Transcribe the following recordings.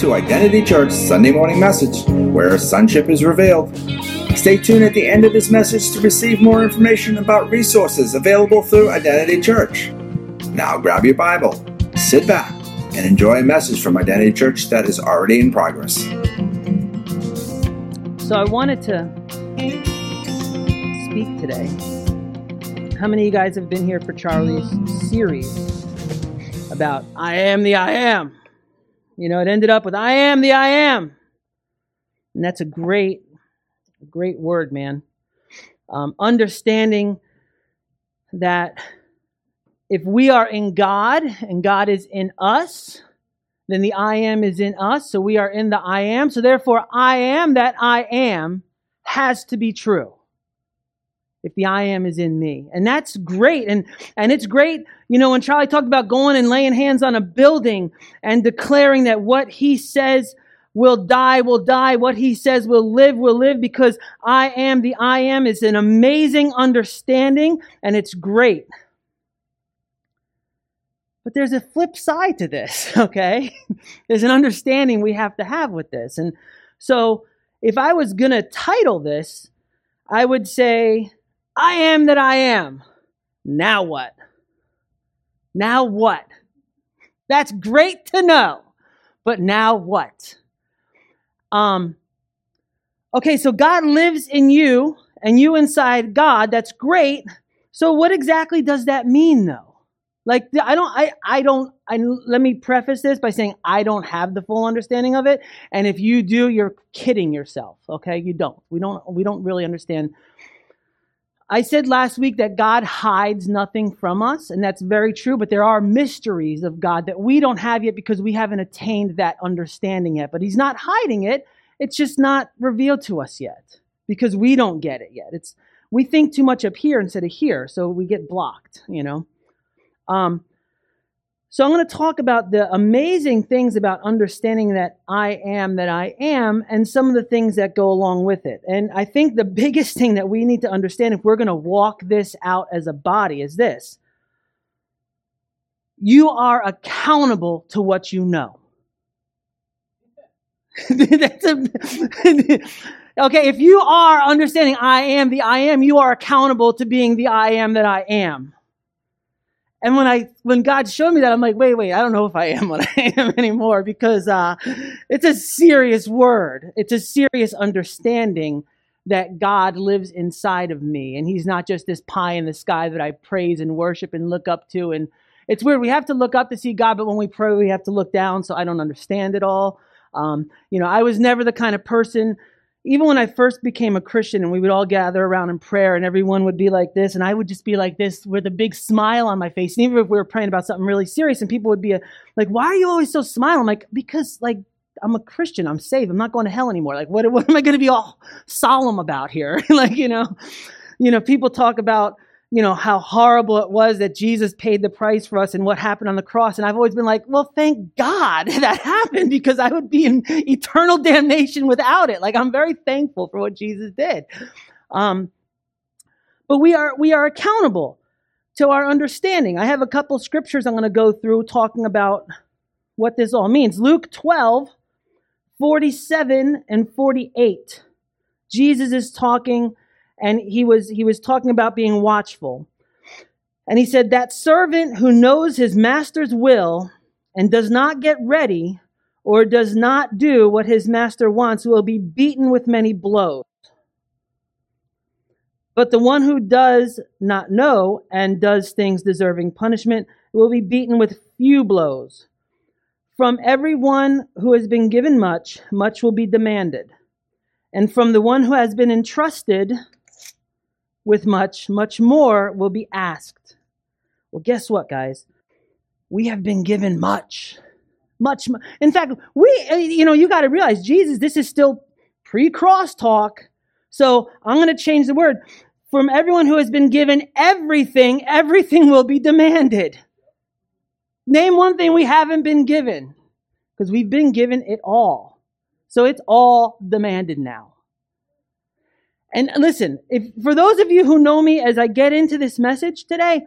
To Identity Church Sunday morning message, where sonship is revealed. Stay tuned at the end of this message to receive more information about resources available through Identity Church. Now grab your Bible, sit back, and enjoy a message from Identity Church that is already in progress. So I wanted to speak today. How many of you guys have been here for Charlie's series about I am the I am? You know, it ended up with I am the I am. And that's a great, great word, man. Um, understanding that if we are in God and God is in us, then the I am is in us. So we are in the I am. So therefore, I am that I am has to be true if the I am is in me. And that's great. And, and it's great, you know, when Charlie talked about going and laying hands on a building and declaring that what he says will die, will die. What he says will live, will live because I am the I am is an amazing understanding and it's great. But there's a flip side to this, okay? there's an understanding we have to have with this. And so if I was going to title this, I would say I am that I am. Now what? Now what? That's great to know. But now what? Um, okay, so God lives in you and you inside God. That's great. So what exactly does that mean though? Like I don't I I don't I let me preface this by saying I don't have the full understanding of it and if you do you're kidding yourself, okay? You don't. We don't we don't really understand I said last week that God hides nothing from us, and that's very true, but there are mysteries of God that we don't have yet because we haven't attained that understanding yet. But He's not hiding it, it's just not revealed to us yet because we don't get it yet. It's we think too much up here instead of here, so we get blocked, you know. Um, so I'm going to talk about the amazing things about understanding that I am that I am and some of the things that go along with it. And I think the biggest thing that we need to understand if we're going to walk this out as a body is this. You are accountable to what you know. That's a, okay, if you are understanding I am the I am, you are accountable to being the I am that I am. And when I when God showed me that, I'm like, wait, wait, I don't know if I am what I am anymore because uh, it's a serious word. It's a serious understanding that God lives inside of me, and He's not just this pie in the sky that I praise and worship and look up to. And it's weird. We have to look up to see God, but when we pray, we have to look down. So I don't understand it all. Um, you know, I was never the kind of person even when I first became a Christian and we would all gather around in prayer and everyone would be like this and I would just be like this with a big smile on my face. And even if we were praying about something really serious and people would be uh, like, why are you always so smiling? I'm like, because like I'm a Christian. I'm saved. I'm not going to hell anymore. Like, what, what am I going to be all solemn about here? like, you know, you know, people talk about, you know, how horrible it was that Jesus paid the price for us and what happened on the cross. And I've always been like, well, thank God that happened because I would be in eternal damnation without it. Like, I'm very thankful for what Jesus did. Um, but we are, we are accountable to our understanding. I have a couple scriptures I'm going to go through talking about what this all means. Luke 12, 47 and 48. Jesus is talking and he was he was talking about being watchful. And he said that servant who knows his master's will and does not get ready or does not do what his master wants will be beaten with many blows. But the one who does not know and does things deserving punishment will be beaten with few blows. From everyone who has been given much, much will be demanded. And from the one who has been entrusted with much, much more will be asked. Well, guess what, guys? We have been given much. Much. In fact, we, eh, you know, you got to realize, Jesus, this is still pre cross talk. So I'm going to change the word. From everyone who has been given everything, everything will be demanded. Name one thing we haven't been given, because we've been given it all. So it's all demanded now. And listen, if for those of you who know me as I get into this message today,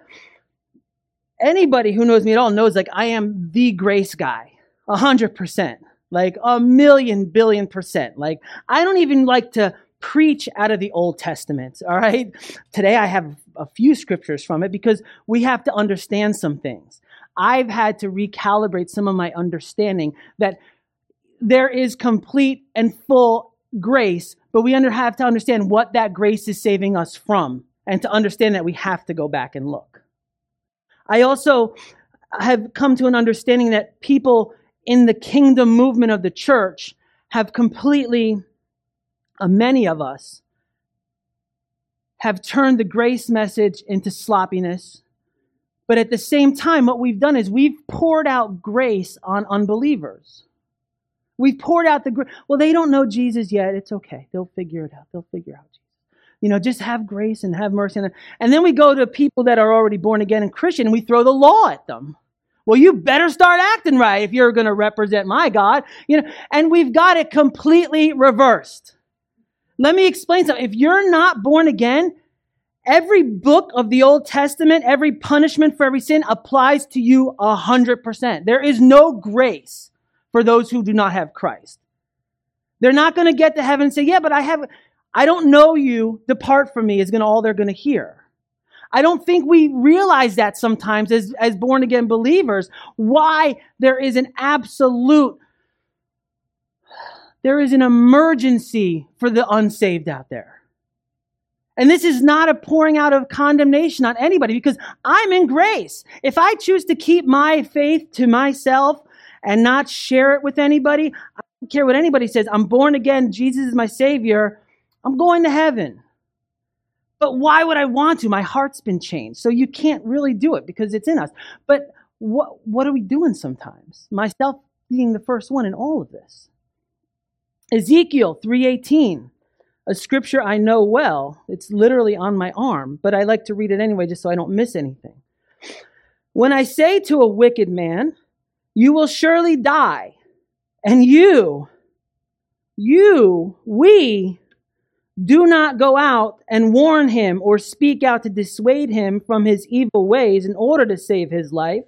anybody who knows me at all knows like I am the grace guy, a hundred percent. Like a million billion percent. Like I don't even like to preach out of the Old Testament, all right? Today I have a few scriptures from it because we have to understand some things. I've had to recalibrate some of my understanding that there is complete and full grace, but we under, have to understand what that grace is saving us from and to understand that we have to go back and look. I also have come to an understanding that people in the kingdom movement of the church have completely, uh, many of us, have turned the grace message into sloppiness. But at the same time, what we've done is we've poured out grace on unbelievers. We've poured out the grace. Well, they don't know Jesus yet. It's okay. They'll figure it out. They'll figure out Jesus. You know, just have grace and have mercy. And then we go to people that are already born again and Christian and we throw the law at them. Well, you better start acting right if you're going to represent my God. You know, and we've got it completely reversed. Let me explain something. If you're not born again, every book of the Old Testament, every punishment for every sin applies to you a hundred percent. There is no grace for those who do not have Christ. They're not going to get to heaven and say, yeah, but I have, I don't know you. Depart from me is going to all they're going to hear. I don't think we realize that sometimes as, as born again believers, why there is an absolute, there is an emergency for the unsaved out there. And this is not a pouring out of condemnation on anybody because I'm in grace. If I choose to keep my faith to myself and not share it with anybody, I don't care what anybody says. I'm born again. Jesus is my savior. I'm going to heaven. But why would I want to? My heart's been changed. So you can't really do it because it's in us. But what, what are we doing sometimes? Myself being the first one in all of this. Ezekiel 3:18, a scripture I know well. It's literally on my arm, but I like to read it anyway just so I don't miss anything. When I say to a wicked man, you will surely die, and you, you, we do not go out and warn him or speak out to dissuade him from his evil ways in order to save his life.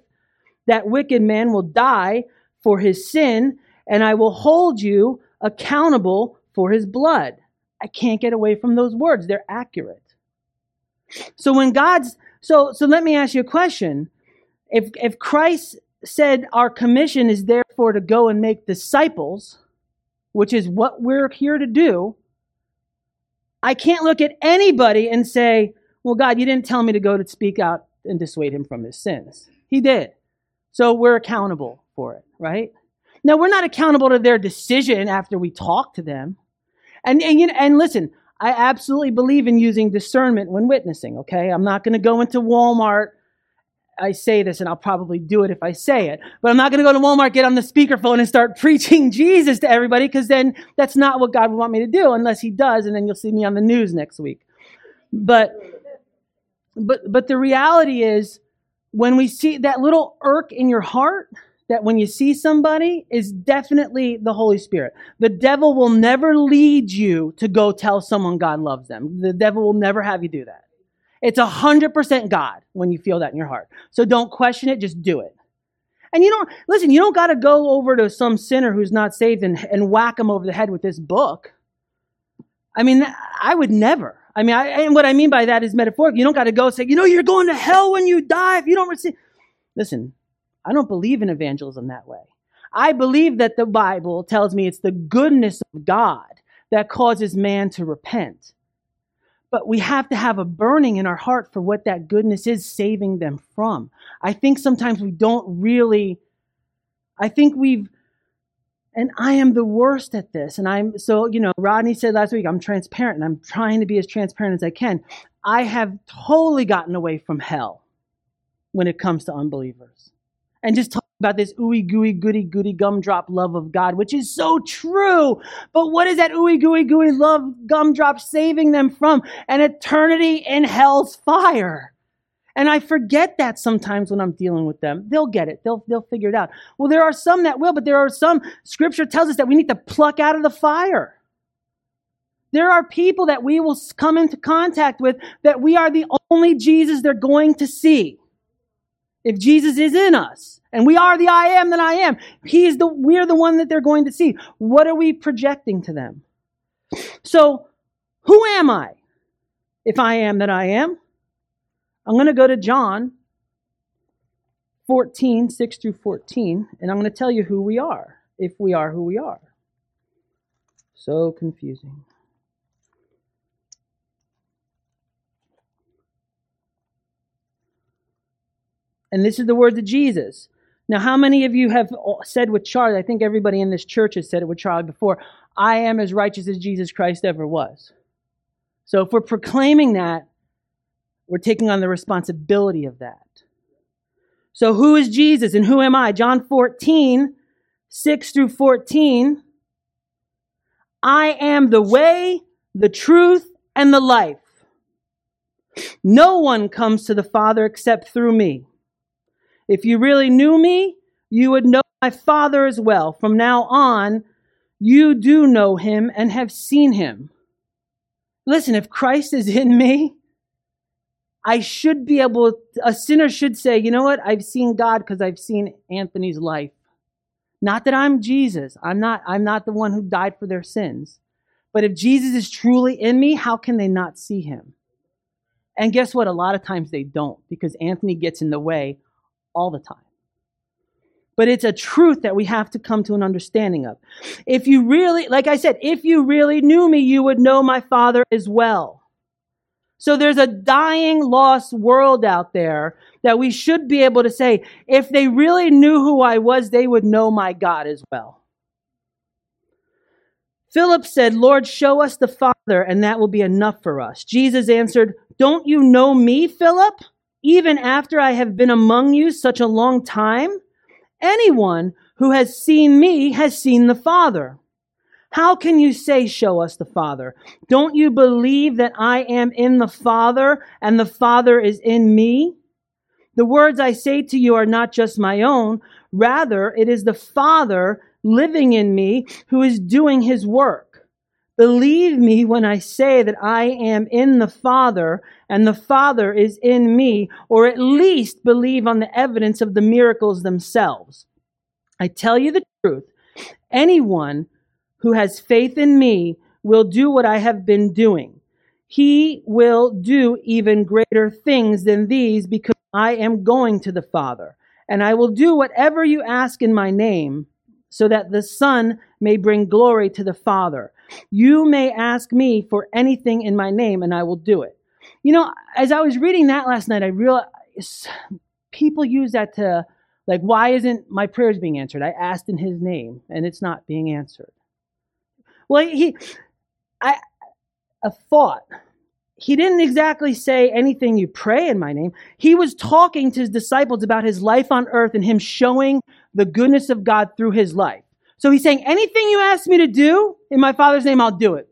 That wicked man will die for his sin, and I will hold you accountable for his blood. I can't get away from those words. They're accurate. So when God's so so let me ask you a question. If if Christ said our commission is therefore to go and make disciples, which is what we're here to do, I can't look at anybody and say, well, God, you didn't tell me to go to speak out and dissuade him from his sins. He did. So we're accountable for it, right? Now, we're not accountable to their decision after we talk to them. And, and, and listen, I absolutely believe in using discernment when witnessing, okay? I'm not going to go into Walmart I say this and I'll probably do it if I say it, but I'm not going to go to Walmart, get on the speakerphone and start preaching Jesus to everybody because then that's not what God would want me to do unless he does. And then you'll see me on the news next week. But, but, but the reality is when we see that little irk in your heart, that when you see somebody is definitely the Holy Spirit. The devil will never lead you to go tell someone God loves them. The devil will never have you do that. It's 100% God when you feel that in your heart. So don't question it, just do it. And you don't, listen, you don't got to go over to some sinner who's not saved and, and whack him over the head with this book. I mean, I would never. I mean, I, and what I mean by that is metaphorical. You don't got to go say, you know, you're going to hell when you die if you don't receive. Listen, I don't believe in evangelism that way. I believe that the Bible tells me it's the goodness of God that causes man to repent but we have to have a burning in our heart for what that goodness is saving them from. I think sometimes we don't really, I think we've, and I am the worst at this. And I'm so, you know, Rodney said last week, I'm transparent and I'm trying to be as transparent as I can. I have totally gotten away from hell when it comes to unbelievers. And just about this ooey gooey goody goody gumdrop love of God, which is so true. But what is that ooey gooey gooey love gumdrop saving them from? An eternity in hell's fire. And I forget that sometimes when I'm dealing with them. They'll get it. They'll, they'll figure it out. Well, there are some that will, but there are some, scripture tells us that we need to pluck out of the fire. There are people that we will come into contact with that we are the only Jesus they're going to see. If Jesus is in us And we are the I am that I am. He's the, we're the one that they're going to see. What are we projecting to them? So, who am I? If I am that I am, I'm going to go to John 14, 6 through 14, and I'm going to tell you who we are, if we are who we are. So confusing. And this is the words of Jesus. Now, how many of you have said with Charlie? I think everybody in this church has said it with Charlie before. I am as righteous as Jesus Christ ever was. So if we're proclaiming that, we're taking on the responsibility of that. So who is Jesus and who am I? John 14, 6 through 14. I am the way, the truth, and the life. No one comes to the Father except through me. If you really knew me, you would know my Father as well. From now on, you do know him and have seen him. Listen, if Christ is in me, I should be able, a sinner should say, you know what? I've seen God because I've seen Anthony's life. Not that I'm Jesus. I'm not, I'm not the one who died for their sins. But if Jesus is truly in me, how can they not see him? And guess what? A lot of times they don't because Anthony gets in the way all the time. But it's a truth that we have to come to an understanding of. If you really, like I said, if you really knew me, you would know my Father as well. So there's a dying, lost world out there that we should be able to say, if they really knew who I was, they would know my God as well. Philip said, Lord, show us the Father, and that will be enough for us. Jesus answered, Don't you know me, Philip? Even after I have been among you such a long time? Anyone who has seen me has seen the Father. How can you say, Show us the Father? Don't you believe that I am in the Father and the Father is in me? The words I say to you are not just my own. Rather, it is the Father living in me who is doing his work. Believe me when I say that I am in the Father and the Father is in me, or at least believe on the evidence of the miracles themselves. I tell you the truth. Anyone who has faith in me will do what I have been doing. He will do even greater things than these because I am going to the Father. And I will do whatever you ask in my name so that the Son may bring glory to the Father. You may ask me for anything in my name and I will do it. You know, as I was reading that last night, I realized people use that to, like, why isn't my prayers being answered? I asked in his name and it's not being answered. Well, he, I, a thought. He didn't exactly say anything you pray in my name. He was talking to his disciples about his life on earth and him showing the goodness of God through his life. So he's saying, anything you ask me to do in my father's name, I'll do it.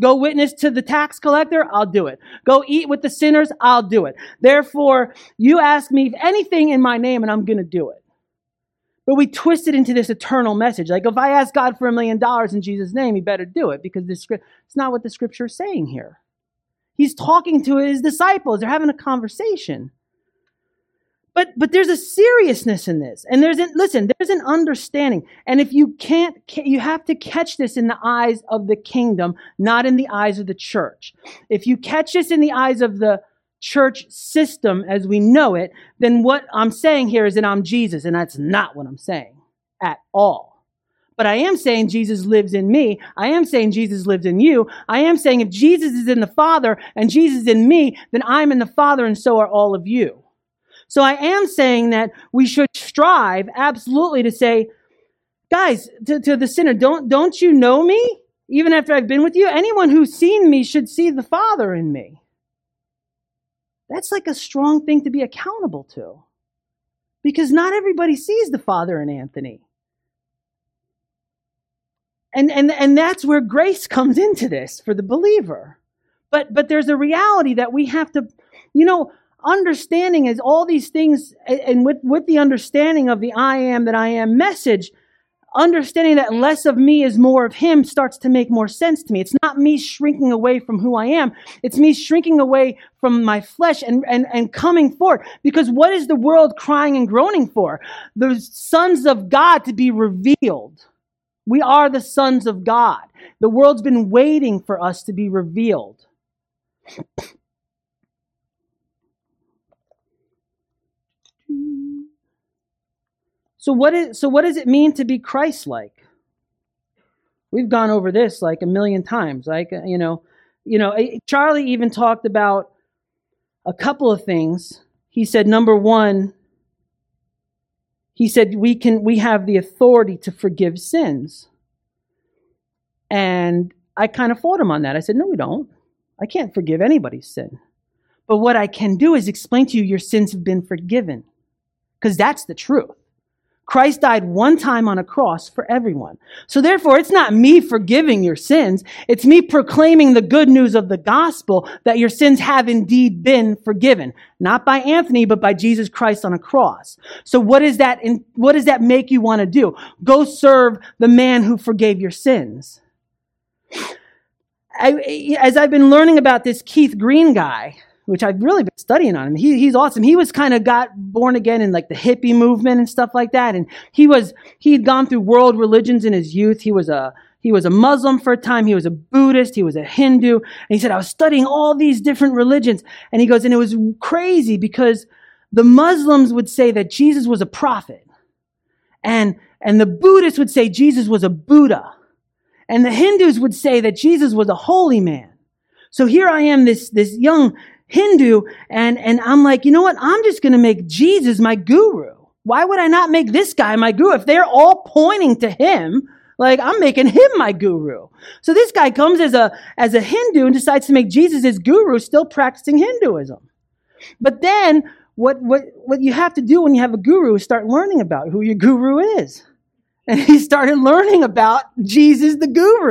Go witness to the tax collector, I'll do it. Go eat with the sinners, I'll do it. Therefore, you ask me anything in my name and I'm going to do it. But we twist it into this eternal message. Like if I ask God for a million dollars in Jesus' name, he better do it because this it's not what the scripture is saying here. He's talking to his disciples. They're having a conversation. But but there's a seriousness in this. And there's an listen, there's an understanding. And if you can't you have to catch this in the eyes of the kingdom, not in the eyes of the church. If you catch this in the eyes of the church system as we know it, then what I'm saying here is that I'm Jesus, and that's not what I'm saying at all. But I am saying Jesus lives in me. I am saying Jesus lives in you. I am saying if Jesus is in the Father and Jesus in me, then I'm in the Father and so are all of you. So I am saying that we should strive absolutely to say, guys, to, to the sinner, don't, don't you know me? Even after I've been with you, anyone who's seen me should see the Father in me. That's like a strong thing to be accountable to. Because not everybody sees the Father in Anthony. And, and, and that's where grace comes into this for the believer. But, but there's a reality that we have to, you know, understanding is all these things, and with, with the understanding of the I am that I am message, understanding that less of me is more of him starts to make more sense to me. It's not me shrinking away from who I am. It's me shrinking away from my flesh and, and, and coming forth. Because what is the world crying and groaning for? The sons of God to be revealed. We are the sons of God. The world's been waiting for us to be revealed. So what is so what does it mean to be Christ-like? We've gone over this like a million times. Like uh, you know, you know, eh, Charlie even talked about a couple of things. He said number 1 he said we can we have the authority to forgive sins. And I kind of fought him on that. I said, "No, we don't. I can't forgive anybody's sin. But what I can do is explain to you your sins have been forgiven." Because that's the truth. Christ died one time on a cross for everyone. So therefore, it's not me forgiving your sins. It's me proclaiming the good news of the gospel that your sins have indeed been forgiven. Not by Anthony, but by Jesus Christ on a cross. So what is that, in, what does that make you want to do? Go serve the man who forgave your sins. I, as I've been learning about this Keith Green guy, which I've really been studying on him. He, he's awesome. He was kind of got born again in like the hippie movement and stuff like that. And he was, he had gone through world religions in his youth. He was a, he was a Muslim for a time. He was a Buddhist. He was a Hindu. And he said, I was studying all these different religions. And he goes, and it was crazy because the Muslims would say that Jesus was a prophet. And, and the Buddhists would say Jesus was a Buddha. And the Hindus would say that Jesus was a holy man. So here I am, this, this young Hindu, and, and I'm like, you know what? I'm just going to make Jesus my guru. Why would I not make this guy my guru? If they're all pointing to him, like I'm making him my guru. So this guy comes as a, as a Hindu and decides to make Jesus his guru, still practicing Hinduism. But then what, what, what you have to do when you have a guru is start learning about who your guru is. And he started learning about Jesus the guru.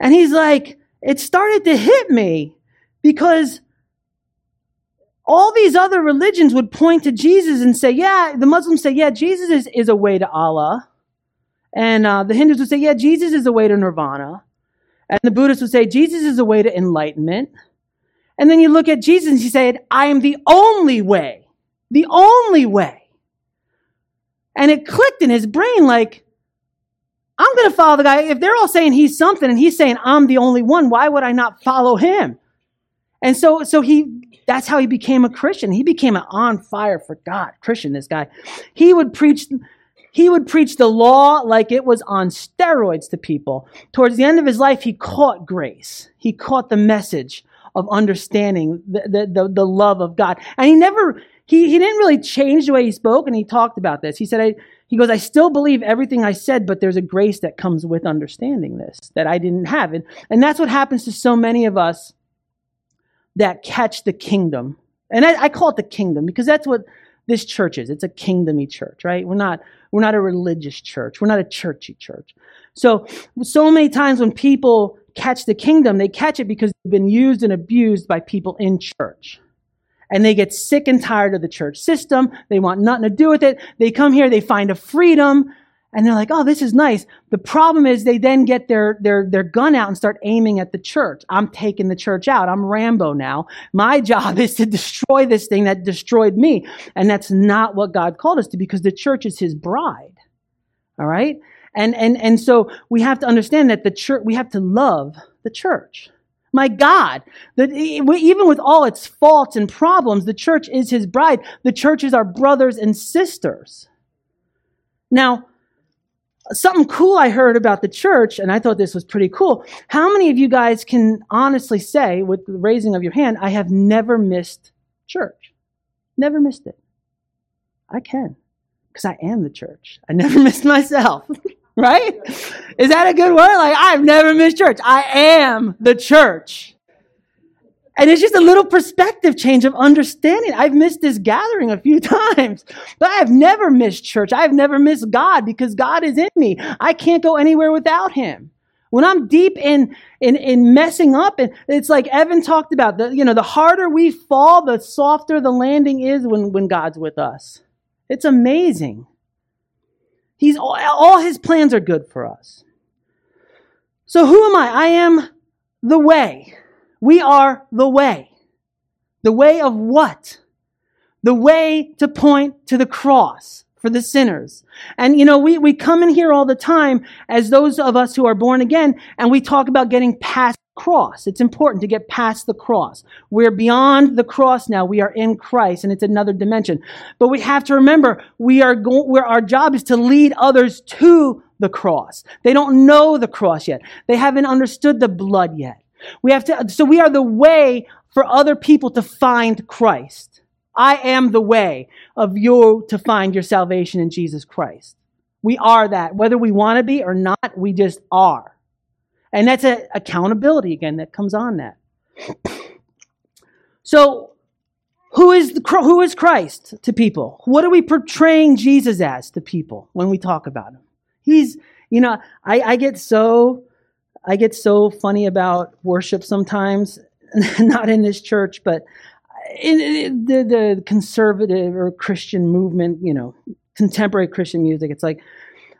And he's like, it started to hit me because all these other religions would point to Jesus and say, yeah, the Muslims say, yeah, Jesus is, is a way to Allah. And uh, the Hindus would say, yeah, Jesus is a way to nirvana. And the Buddhists would say, Jesus is a way to enlightenment. And then you look at Jesus and he said, I am the only way. The only way. And it clicked in his brain like, I'm going to follow the guy. If they're all saying he's something and he's saying I'm the only one, why would I not follow him? And so, so he that's how he became a Christian. He became an on fire for God Christian, this guy. He would preach, he would preach the law like it was on steroids to people. Towards the end of his life, he caught grace. He caught the message of understanding the, the, the, the love of God. And he never, he, he didn't really change the way he spoke, and he talked about this. He said, I, he goes, I still believe everything I said, but there's a grace that comes with understanding this that I didn't have. And, and that's what happens to so many of us that catch the kingdom. And I, I call it the kingdom because that's what this church is. It's a kingdomy church, right? We're not, we're not a religious church. We're not a churchy church. So, so many times when people catch the kingdom, they catch it because they've been used and abused by people in church. And they get sick and tired of the church system. They want nothing to do with it. They come here, they find a freedom and they're like, oh, this is nice. The problem is they then get their, their, their gun out and start aiming at the church. I'm taking the church out. I'm Rambo now. My job is to destroy this thing that destroyed me. And that's not what God called us to because the church is his bride. All right? And, and, and so we have to understand that the church, we have to love the church. My God, that even with all its faults and problems, the church is his bride. The church is our brothers and sisters. Now, something cool I heard about the church, and I thought this was pretty cool. How many of you guys can honestly say, with the raising of your hand, I have never missed church? Never missed it. I can, because I am the church. I never missed myself. right? Is that a good word? Like, I've never missed church. I am the church. And it's just a little perspective change of understanding. I've missed this gathering a few times, but I've never missed church. I've never missed God because God is in me. I can't go anywhere without Him. When I'm deep in, in, in messing up, and it's like Evan talked about, the, you know, the harder we fall, the softer the landing is when, when God's with us. It's amazing. He's all his plans are good for us. So who am I? I am the way. We are the way. The way of what? The way to point to the cross for the sinners. And you know, we, we come in here all the time as those of us who are born again, and we talk about getting past the cross. It's important to get past the cross. We're beyond the cross now. We are in Christ, and it's another dimension. But we have to remember, we are going, where our job is to lead others to the cross. They don't know the cross yet. They haven't understood the blood yet. We have to, so we are the way for other people to find Christ. I am the way of you to find your salvation in Jesus Christ. We are that. Whether we want to be or not, we just are. And that's an accountability again that comes on that. So, who is, the, who is Christ to people? What are we portraying Jesus as to people when we talk about him? He's, you know, I, I get so, I get so funny about worship sometimes, not in this church, but in, the, the conservative or Christian movement, you know, contemporary Christian music, it's like,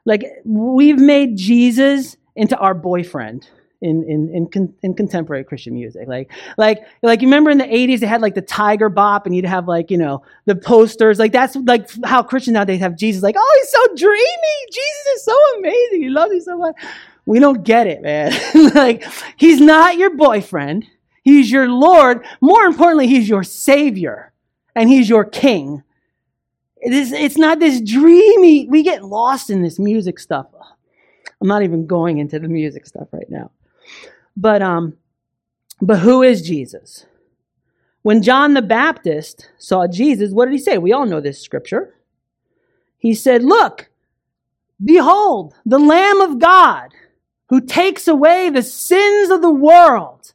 like we've made Jesus into our boyfriend in in in, in, contemporary Christian music. Like like like you remember in the '80s they had like the Tiger Bop, and you'd have like you know the posters. Like that's like how Christians nowadays have Jesus. Like oh he's so dreamy. Jesus is so amazing. He loves you so much. We don't get it, man. like he's not your boyfriend. He's your Lord. More importantly, He's your Savior and He's your King. It is, it's not this dreamy, we get lost in this music stuff. I'm not even going into the music stuff right now. But, um, but who is Jesus? When John the Baptist saw Jesus, what did he say? We all know this scripture. He said, Look, behold, the Lamb of God who takes away the sins of the world.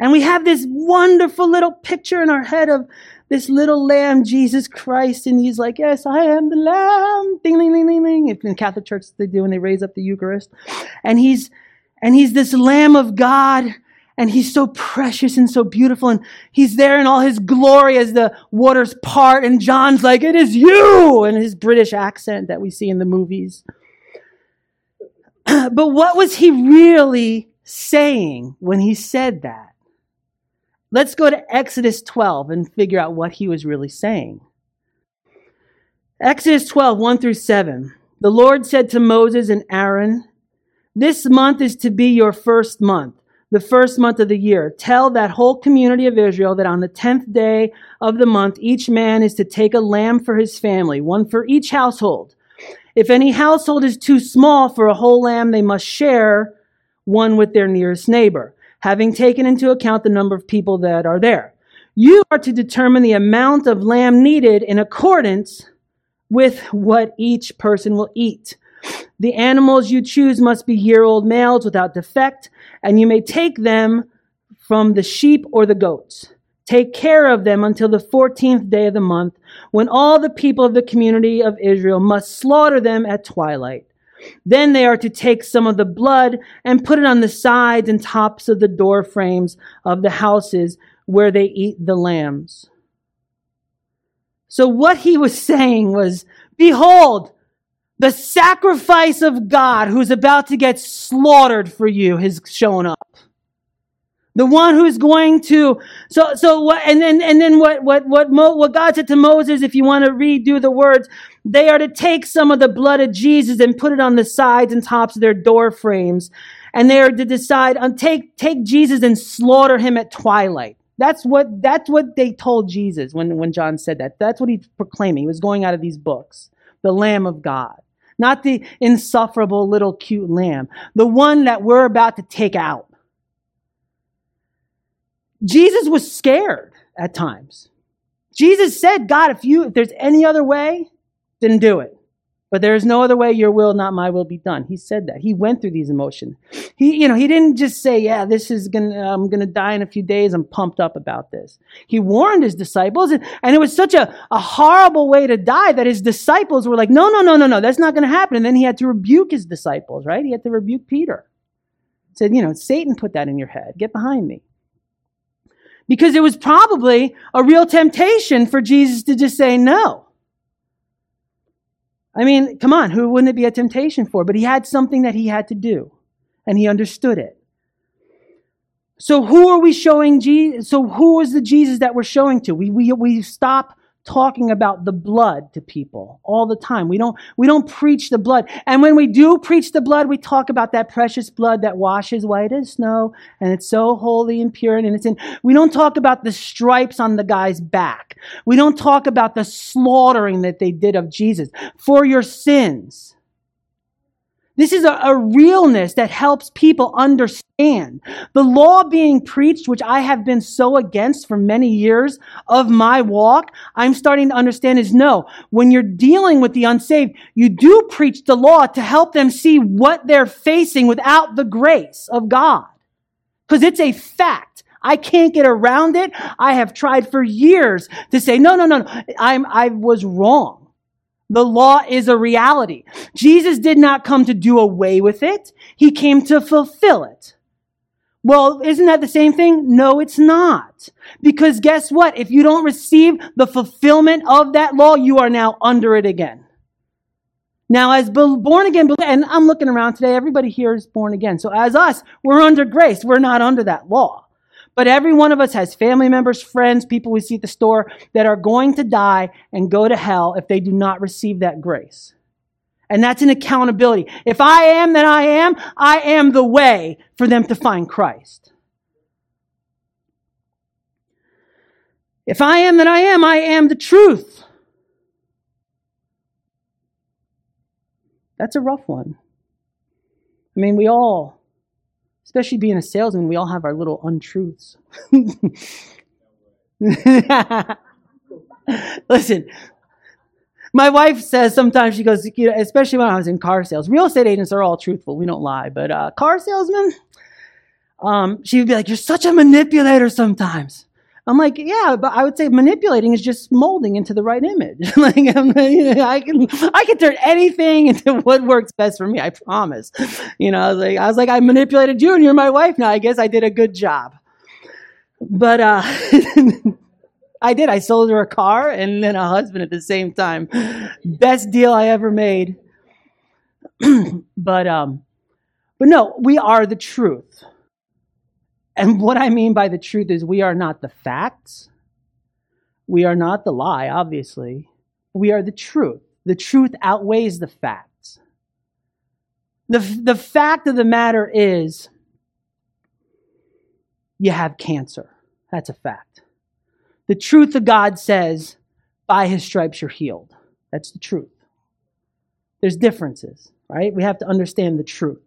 And we have this wonderful little picture in our head of this little lamb, Jesus Christ, and he's like, Yes, I am the lamb. Ding, ding, ding, ding, ding. In the Catholic Church, they do when they raise up the Eucharist. And he's, and he's this lamb of God, and he's so precious and so beautiful, and he's there in all his glory as the waters part, and John's like, It is you! And his British accent that we see in the movies. but what was he really saying when he said that? Let's go to Exodus 12 and figure out what he was really saying. Exodus 12, 1 through 7. The Lord said to Moses and Aaron, This month is to be your first month, the first month of the year. Tell that whole community of Israel that on the tenth day of the month, each man is to take a lamb for his family, one for each household. If any household is too small for a whole lamb, they must share one with their nearest neighbor having taken into account the number of people that are there. You are to determine the amount of lamb needed in accordance with what each person will eat. The animals you choose must be year old males without defect, and you may take them from the sheep or the goats. Take care of them until the 14th day of the month, when all the people of the community of Israel must slaughter them at twilight. Then they are to take some of the blood and put it on the sides and tops of the door frames of the houses where they eat the lambs. So what he was saying was, behold, the sacrifice of God who's about to get slaughtered for you has shown up. The one who's going to, so, so what, and then, and then what, what, what, Mo, what God said to Moses, if you want to redo the words, they are to take some of the blood of Jesus and put it on the sides and tops of their door frames. And they are to decide on take, take Jesus and slaughter him at twilight. That's what, that's what they told Jesus when, when John said that. That's what he's proclaiming. He was going out of these books. The Lamb of God. Not the insufferable little cute lamb. The one that we're about to take out. Jesus was scared at times. Jesus said, God, if you, if there's any other way, then do it. But there is no other way your will, not my will, be done. He said that. He went through these emotions. He, you know, he didn't just say, yeah, this is gonna, I'm gonna die in a few days. I'm pumped up about this. He warned his disciples and, and it was such a, a horrible way to die that his disciples were like, no, no, no, no, no, that's not gonna happen. And then he had to rebuke his disciples, right? He had to rebuke Peter. He said, you know, Satan put that in your head. Get behind me. Because it was probably a real temptation for Jesus to just say no. I mean, come on, who wouldn't it be a temptation for? But he had something that he had to do, and he understood it. So who are we showing Jesus? So who is the Jesus that we're showing to? We, we, we stop talking about the blood to people all the time. We don't, we don't preach the blood. And when we do preach the blood, we talk about that precious blood that washes white as snow and it's so holy and pure and innocent. We don't talk about the stripes on the guy's back. We don't talk about the slaughtering that they did of Jesus for your sins. This is a, a, realness that helps people understand. The law being preached, which I have been so against for many years of my walk, I'm starting to understand is no. When you're dealing with the unsaved, you do preach the law to help them see what they're facing without the grace of God. Because it's a fact. I can't get around it. I have tried for years to say, no, no, no, no. I'm, I was wrong. The law is a reality. Jesus did not come to do away with it. He came to fulfill it. Well, isn't that the same thing? No, it's not. Because guess what? If you don't receive the fulfillment of that law, you are now under it again. Now, as born again, and I'm looking around today, everybody here is born again. So as us, we're under grace. We're not under that law. But every one of us has family members, friends, people we see at the store that are going to die and go to hell if they do not receive that grace. And that's an accountability. If I am, then I am. I am the way for them to find Christ. If I am, then I am. I am the truth. That's a rough one. I mean, we all especially being a salesman, we all have our little untruths. Listen, my wife says sometimes she goes, you know, especially when I was in car sales. Real estate agents are all truthful. We don't lie, but uh, car salesmen, um, she would be like, "You're such a manipulator sometimes." I'm like, yeah, but I would say manipulating is just molding into the right image. like, you know, I can, I can turn anything into what works best for me. I promise. You know, I was like, I was like, I manipulated you, and you're my wife now. I guess I did a good job. But uh, I did. I sold her a car and then a husband at the same time. Best deal I ever made. but um, but no, we are the truth. And what I mean by the truth is we are not the facts. We are not the lie, obviously. We are the truth. The truth outweighs the facts. The, the fact of the matter is you have cancer. That's a fact. The truth of God says, by his stripes you're healed. That's the truth. There's differences, right? We have to understand the truth.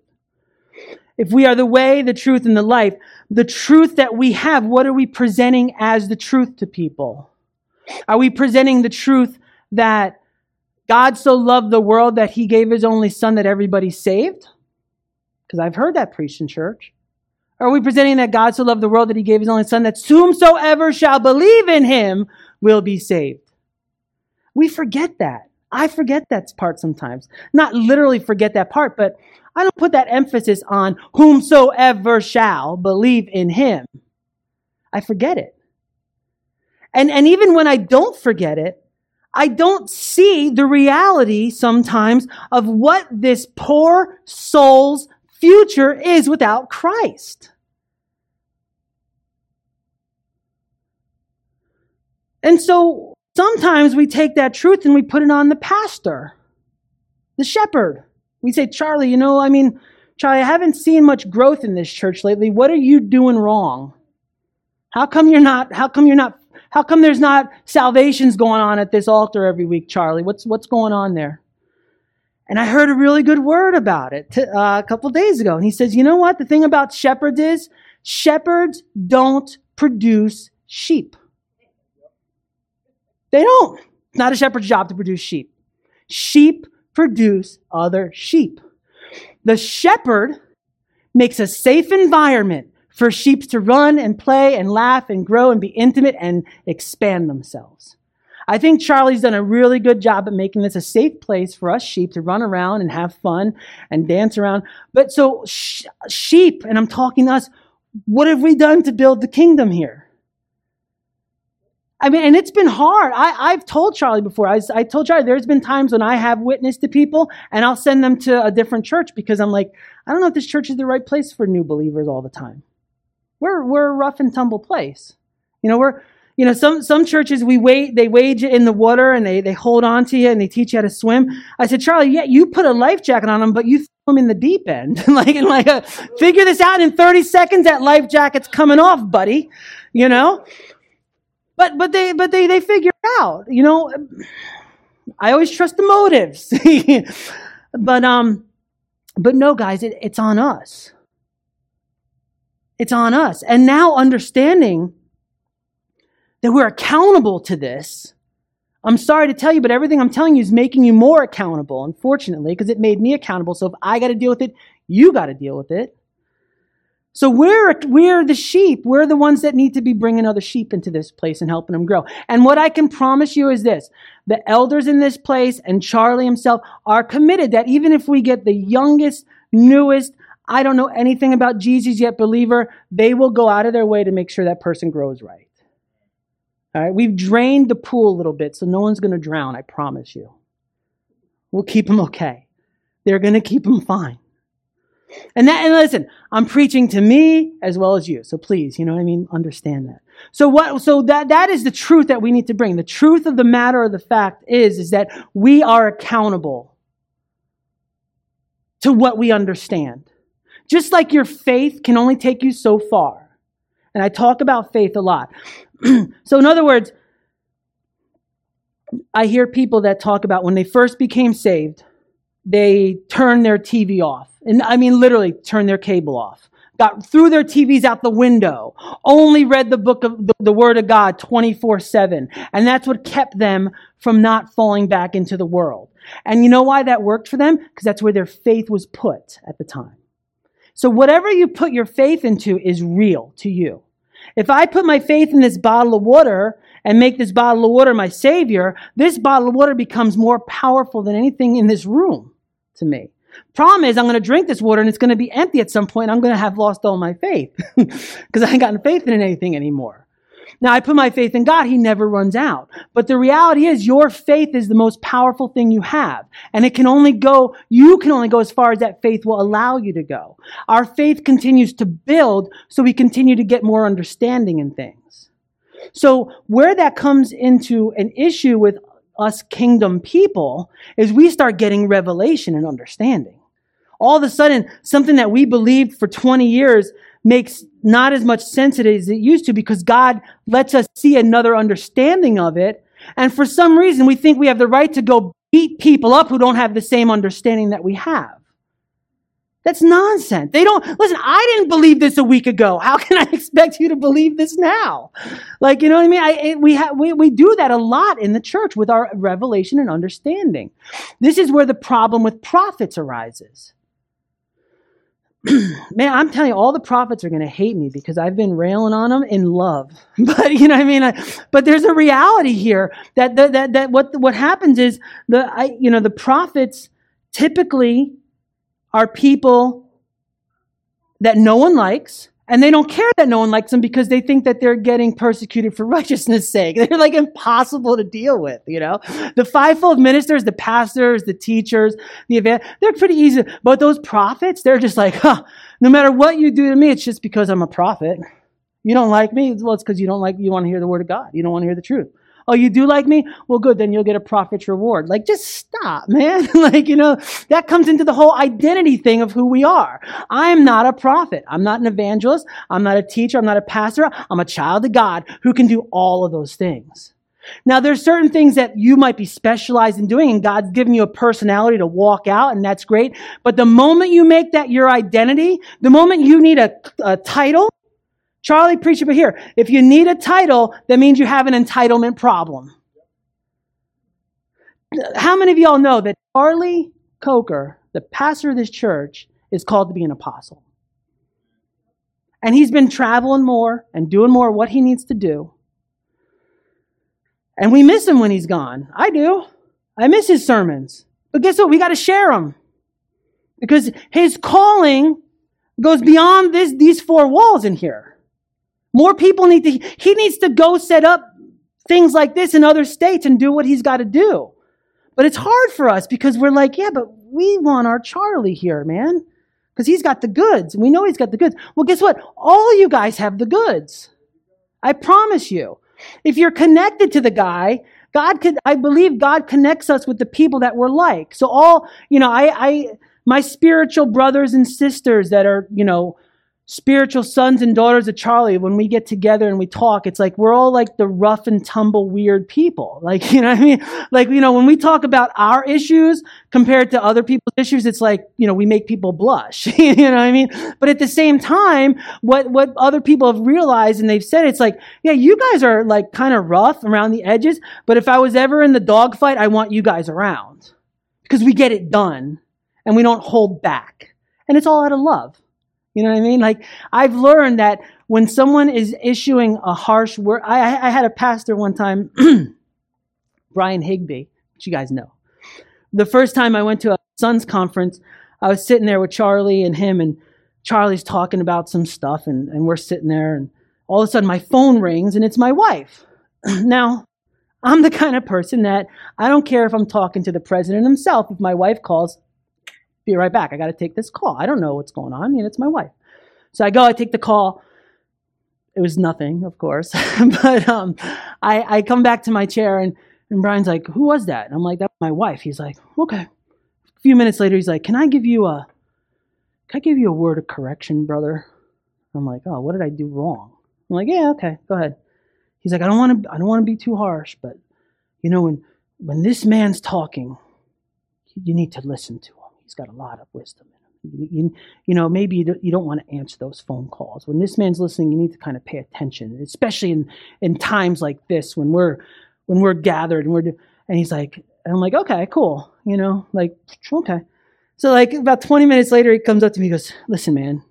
If we are the way, the truth, and the life, the truth that we have, what are we presenting as the truth to people? Are we presenting the truth that God so loved the world that he gave his only son that everybody's saved? Because I've heard that preached in church. Are we presenting that God so loved the world that he gave his only son that whomsoever shall believe in him will be saved? We forget that. I forget that part sometimes. Not literally forget that part, but I don't put that emphasis on whomsoever shall believe in him. I forget it. And, and even when I don't forget it, I don't see the reality sometimes of what this poor soul's future is without Christ. And so sometimes we take that truth and we put it on the pastor, the shepherd. We say, Charlie, you know, I mean, Charlie, I haven't seen much growth in this church lately. What are you doing wrong? How come you're not, how come you're not, how come there's not salvations going on at this altar every week, Charlie? What's, what's going on there? And I heard a really good word about it uh, a couple days ago. And he says, you know what? The thing about shepherds is shepherds don't produce sheep. They don't. It's not a shepherd's job to produce sheep. Sheep produce other sheep. The shepherd makes a safe environment for sheep to run and play and laugh and grow and be intimate and expand themselves. I think Charlie's done a really good job at making this a safe place for us sheep to run around and have fun and dance around. But so, sh- sheep, and I'm talking to us, what have we done to build the kingdom here? I mean, and it's been hard. I, I've told Charlie before. I, I told Charlie there's been times when I have witnessed to people and I'll send them to a different church because I'm like, I don't know if this church is the right place for new believers all the time. We're, we're a rough and tumble place. You know, we're, you know, some, some churches we wait, they wade you in the water and they, they hold on to you and they teach you how to swim. I said, Charlie, yeah, you put a life jacket on them, but you throw them in the deep end. like, and like, a, figure this out in 30 seconds, that life jacket's coming off, buddy. You know? But, but they, but they, they figure it out. You know, I always trust the motives. but, um, but no, guys, it, it's on us. It's on us. And now understanding that we're accountable to this. I'm sorry to tell you, but everything I'm telling you is making you more accountable, unfortunately, because it made me accountable. So if I got to deal with it, you got to deal with it. So we're, we're the sheep. We're the ones that need to be bringing other sheep into this place and helping them grow. And what I can promise you is this. The elders in this place and Charlie himself are committed that even if we get the youngest, newest, I don't know anything about Jesus yet believer, they will go out of their way to make sure that person grows right. All right, we've drained the pool a little bit, so no one's going to drown, I promise you. We'll keep them okay. They're going to keep them fine. And that, and listen, I'm preaching to me as well as you. So please, you know what I mean? Understand that. So what, so that, that is the truth that we need to bring. The truth of the matter of the fact is, is that we are accountable to what we understand. Just like your faith can only take you so far. And I talk about faith a lot. so, in other words, I hear people that talk about when they first became saved, they turned their TV off. And I mean, literally, turned their cable off. Got threw their TVs out the window. Only read the book of the, the Word of God 24 7. And that's what kept them from not falling back into the world. And you know why that worked for them? Because that's where their faith was put at the time. So whatever you put your faith into is real to you. If I put my faith in this bottle of water and make this bottle of water my savior, this bottle of water becomes more powerful than anything in this room to me. Problem is, I'm going to drink this water and it's going to be empty at some point. I'm going to have lost all my faith because I ain't gotten faith in anything anymore. Now, I put my faith in God. He never runs out. But the reality is your faith is the most powerful thing you have. And it can only go, you can only go as far as that faith will allow you to go. Our faith continues to build so we continue to get more understanding in things. So where that comes into an issue with us kingdom people is we start getting revelation and understanding. All of a sudden, something that we believed for 20 years makes not as much sense as it used to because God lets us see another understanding of it. And for some reason, we think we have the right to go beat people up who don't have the same understanding that we have. That's nonsense. They don't, listen, I didn't believe this a week ago. How can I expect you to believe this now? Like, you know what I mean? I, it, we, ha, we, we do that a lot in the church with our revelation and understanding. This is where the problem with prophets arises. man, I'm telling you, all the prophets are going to hate me because I've been railing on them in love. But you know, what I mean, I, but there's a reality here that that that, that what what happens is the I, you know the prophets typically are people that no one likes and they don't care that no one likes them because they think that they're getting persecuted for righteousness' sake. They're like impossible to deal with, you know? The fivefold ministers, the pastors, the teachers, the event, they're pretty easy. But those prophets, they're just like, huh, no matter what you do to me, it's just because I'm a prophet. You don't like me? Well, it's because you don't like, you want to hear the word of God. You don't want to hear the truth. Oh, you do like me? Well, good. Then you'll get a prophet's reward. Like, just stop, man. like, you know, that comes into the whole identity thing of who we are. I'm not a prophet. I'm not an evangelist. I'm not a teacher. I'm not a pastor. I'm a child of God who can do all of those things. Now, there's certain things that you might be specialized in doing, and God's given you a personality to walk out, and that's great. But the moment you make that your identity, the moment you need a, a title, Charlie preached about here. If you need a title, that means you have an entitlement problem. How many of y'all know that Charlie Coker, the pastor of this church, is called to be an apostle? And he's been traveling more and doing more what he needs to do. And we miss him when he's gone. I do. I miss his sermons. But guess what? We got to share them. Because his calling goes beyond this, these four walls in here. More people need to, he needs to go set up things like this in other states and do what he's got to do. But it's hard for us because we're like, yeah, but we want our Charlie here, man. Because he's got the goods. We know he's got the goods. Well, guess what? All you guys have the goods. I promise you. If you're connected to the guy, God could, I believe God connects us with the people that we're like. So all, you know, I, I, my spiritual brothers and sisters that are, you know, spiritual sons and daughters of Charlie, when we get together and we talk, it's like we're all like the rough and tumble weird people. Like, you know I mean? Like, you know, when we talk about our issues compared to other people's issues, it's like, you know, we make people blush. you know what I mean? But at the same time, what, what other people have realized and they've said, it's like, yeah, you guys are like kind of rough around the edges, but if I was ever in the dogfight, I want you guys around because we get it done and we don't hold back. And it's all out of love. You know what I mean? Like I've learned that when someone is issuing a harsh word, I, I had a pastor one time, Brian Higby, which you guys know. The first time I went to a Sons conference, I was sitting there with Charlie and him, and Charlie's talking about some stuff, and, and we're sitting there, and all of a sudden my phone rings, and it's my wife. now, I'm the kind of person that I don't care if I'm talking to the president himself. If my wife calls, be right back. I got to take this call. I don't know what's going on. I mean, it's my wife. So I go, I take the call. It was nothing, of course. but um, I, I come back to my chair and, and Brian's like, who was that? And I'm like, that's my wife. He's like, okay. A few minutes later, he's like, can I give you a, can I give you a word of correction, brother? I'm like, oh, what did I do wrong? I'm like, yeah, okay, go ahead. He's like, I don't want to, I don't want to be too harsh, but you know, when when this man's talking, you need to listen to him. He's got a lot of wisdom in him. You, you know, maybe you don't, you don't want to answer those phone calls. When this man's listening, you need to kind of pay attention, especially in, in times like this when we're when we're gathered and we're and he's like, and I'm like, okay, cool, you know, like okay. So like about 20 minutes later, he comes up to me, and goes, listen, man,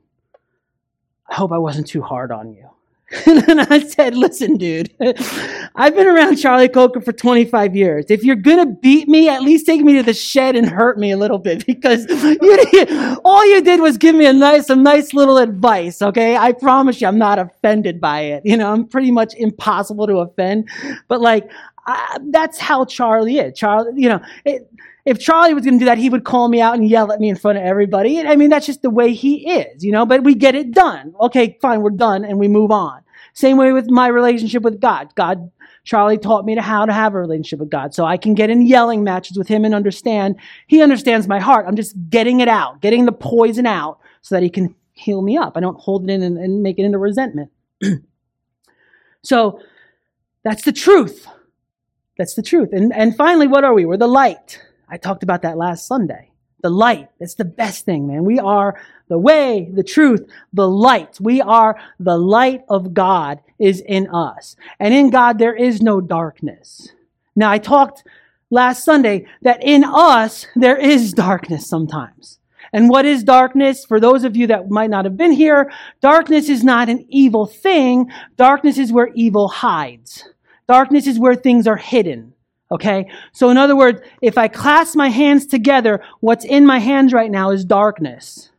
I hope I wasn't too hard on you. and then I said, listen, dude, I've been around Charlie Coker for 25 years. If you're going to beat me, at least take me to the shed and hurt me a little bit because you, all you did was give me a nice, some nice little advice. Okay. I promise you, I'm not offended by it. You know, I'm pretty much impossible to offend, but like, I, that's how Charlie is. Charlie, you know, it, if Charlie was going to do that, he would call me out and yell at me in front of everybody. I mean, that's just the way he is, you know, but we get it done. Okay, fine, we're done and we move on. Same way with my relationship with God. God, Charlie taught me to how to have a relationship with God. So I can get in yelling matches with him and understand. He understands my heart. I'm just getting it out, getting the poison out so that he can heal me up. I don't hold it in and, and make it into resentment. so that's the truth. That's the truth. And, and finally, what are we? We're the light. I talked about that last Sunday. The light. That's the best thing, man. We are the way, the truth, the light. We are the light of God is in us. And in God, there is no darkness. Now, I talked last Sunday that in us, there is darkness sometimes. And what is darkness? For those of you that might not have been here, darkness is not an evil thing. Darkness is where evil hides. Darkness is where things are hidden. Okay? So in other words, if I clasp my hands together, what's in my hands right now is darkness.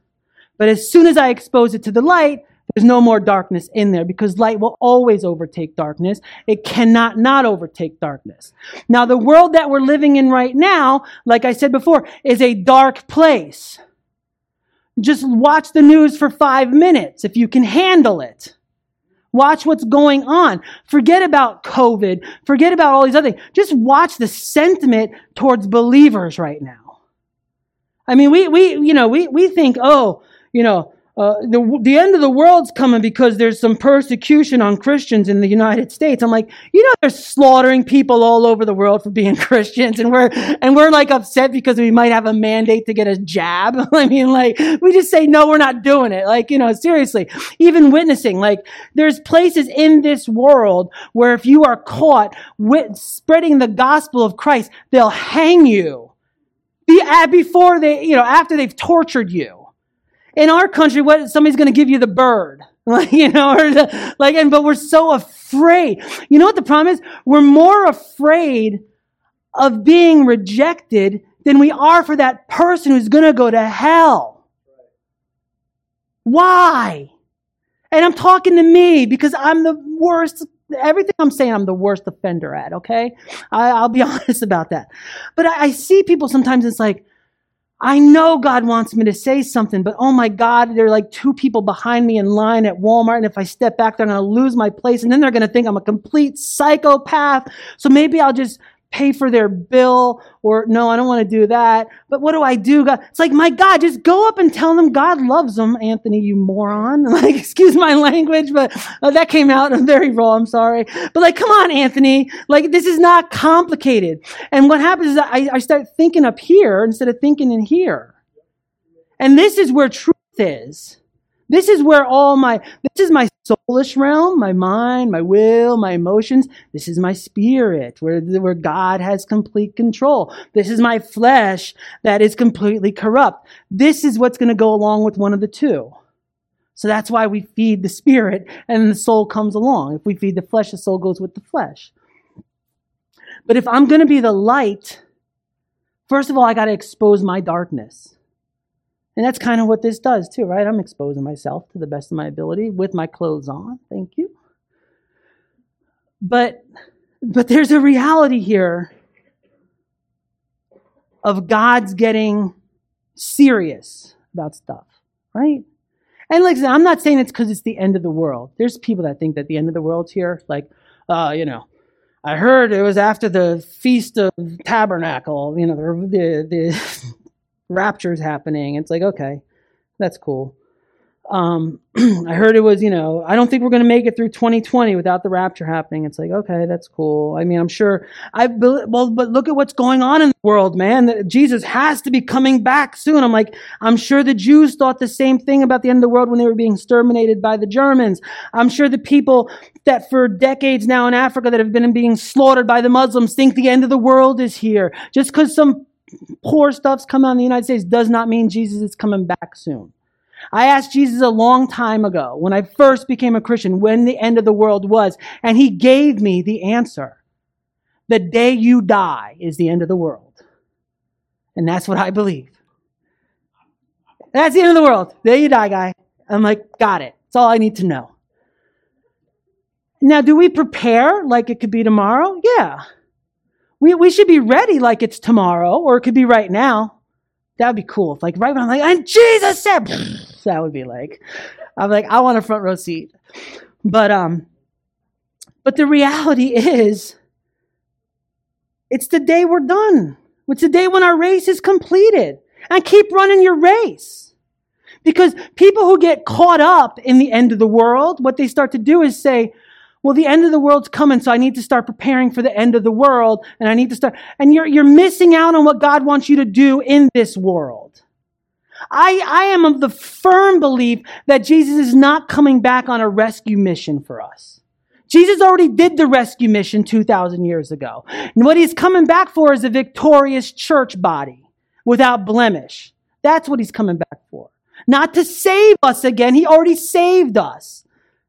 But as soon as I expose it to the light, there's no more darkness in there because light will always overtake darkness. It cannot not overtake darkness. Now, the world that we're living in right now, like I said before, is a dark place. Just watch the news for five minutes if you can handle it. Watch what's going on. Forget about COVID. Forget about all these other things. Just watch the sentiment towards believers right now. I mean, we, we, you know, we, we think, oh, you know, uh, the, the end of the world's coming because there's some persecution on Christians in the United States. I'm like, you know, they're slaughtering people all over the world for being Christians, and we're and we're like upset because we might have a mandate to get a jab. I mean, like we just say no, we're not doing it. Like you know, seriously, even witnessing, like there's places in this world where if you are caught spreading the gospel of Christ, they'll hang you before they, you know, after they've tortured you in our country, what somebody's going to give you the bird, like you know, or the, like, and but we're so afraid. You know what the problem is? We're more afraid of being rejected than we are for that person who's going to go to hell. Why? And I'm talking to me because I'm the worst everything I'm saying, I'm the worst offender at, okay? I, will be honest about that. But I, I see people sometimes, it's like, I know God wants me to say something, but oh my God, there are like two people behind me in line at Walmart. And if I step back, they're going to lose my place. And then they're going to think I'm a complete psychopath. So maybe I'll just pay for their bill or no, I don't want to do that. But what do I do? God? It's like, my God, just go up and tell them God loves them, Anthony, you moron. Like, excuse my language, but uh, that came out I'm very raw. I'm sorry. But like, come on, Anthony. Like, this is not complicated. And what happens is I, I start thinking up here instead of thinking in here. And this is where truth is. This is where all my, this is my soulish realm, my mind, my will, my emotions. This is my spirit, where, where God has complete control. This is my flesh that is completely corrupt. This is what's going to go along with one of the two. So that's why we feed the spirit and the soul comes along. If we feed the flesh, the soul goes with the flesh. But if I'm going to be the light, first of all, I got to expose my darkness. And that's kind of what this does too, right? I'm exposing myself to the best of my ability with my clothes on. Thank you. But but there's a reality here of God's getting serious about stuff, right? And like I'm not saying it's because it's the end of the world. There's people that think that the end of the world's here, like, uh, you know, I heard it was after the Feast of Tabernacle, you know, the, the rapture's happening. It's like, okay, that's cool. Um, I heard it was, you know, I don't think we're going to make it through 2020 without the rapture happening. It's like, okay, that's cool. I mean, I'm sure I, well, but look at what's going on in the world, man. Jesus has to be coming back soon. I'm like, I'm sure the Jews thought the same thing about the end of the world when they were being exterminated by the Germans. I'm sure the people that for decades now in Africa that have been being slaughtered by the Muslims think the end of the world is here. Just because some poor stuff's coming on the United States does not mean Jesus is coming back soon. I asked Jesus a long time ago when I first became a Christian when the end of the world was, and he gave me the answer. The day you die is the end of the world. And that's what I believe. That's the end of the world. There you die, guy. I'm like, got it. That's all I need to know. Now, do we prepare like it could be tomorrow? Yeah. We, we should be ready like it's tomorrow, or it could be right now. That would be cool. If like right when I'm like, and Jesus said, that would be like, I'm like, I want a front row seat. But um, but the reality is, it's the day we're done. It's the day when our race is completed. And keep running your race. Because people who get caught up in the end of the world, what they start to do is say, well, the end of the world's coming, so I need to start preparing for the end of the world, and I need to start, and you're, you're missing out on what God wants you to do in this world. I, I am of the firm belief that Jesus is not coming back on a rescue mission for us. Jesus already did the rescue mission 2,000 years ago. And what he's coming back for is a victorious church body without blemish. That's what he's coming back for. Not to save us again. He already saved us.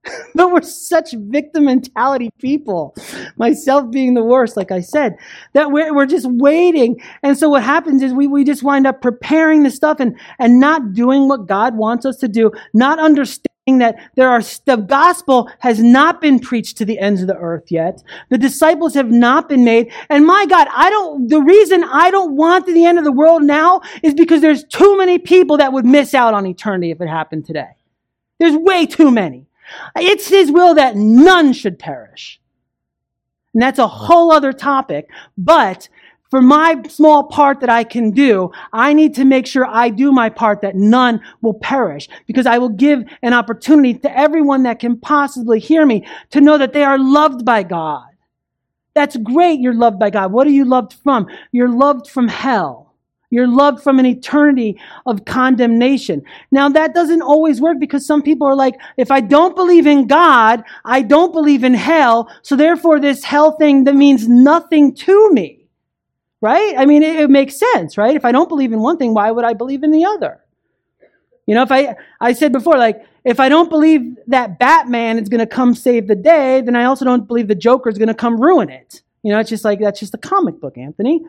but we're such victim mentality people, myself being the worst, like I said, that we're, we're just waiting. And so what happens is we, we just wind up preparing the stuff and, and not doing what God wants us to do, not understanding that there are, the gospel has not been preached to the ends of the earth yet. The disciples have not been made. And my God, I don't, the reason I don't want the end of the world now is because there's too many people that would miss out on eternity if it happened today. There's way too many. It's his will that none should perish. And that's a whole other topic. But for my small part that I can do, I need to make sure I do my part that none will perish because I will give an opportunity to everyone that can possibly hear me to know that they are loved by God. That's great. You're loved by God. What are you loved from? You're loved from hell. You're loved from an eternity of condemnation. Now that doesn't always work because some people are like, if I don't believe in God, I don't believe in hell. So therefore this hell thing that means nothing to me. Right? I mean, it, it makes sense, right? If I don't believe in one thing, why would I believe in the other? You know, if I, I said before, like, if I don't believe that Batman is going to come save the day, then I also don't believe the Joker is going to come ruin it. You know, it's just like, that's just a comic book, Anthony.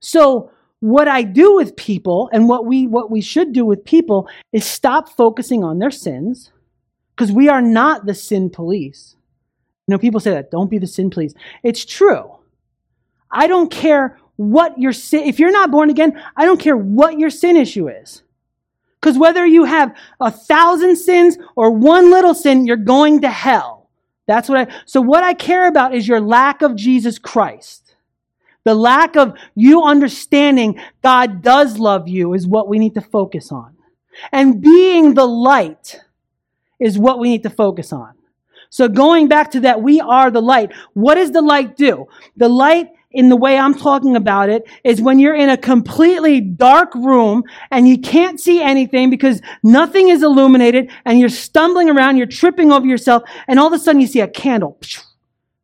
So, what I do with people and what we what we should do with people is stop focusing on their sins because we are not the sin police. You know, people say that, don't be the sin, police. It's true. I don't care what your sin, if you're not born again, I don't care what your sin issue is. Because whether you have a thousand sins or one little sin, you're going to hell. That's what I, so what I care about is your lack of Jesus Christ. The lack of you understanding God does love you is what we need to focus on. And being the light is what we need to focus on. So going back to that, we are the light. What does the light do? The light in the way I'm talking about it is when you're in a completely dark room and you can't see anything because nothing is illuminated and you're stumbling around, you're tripping over yourself, and all of a sudden you see a candle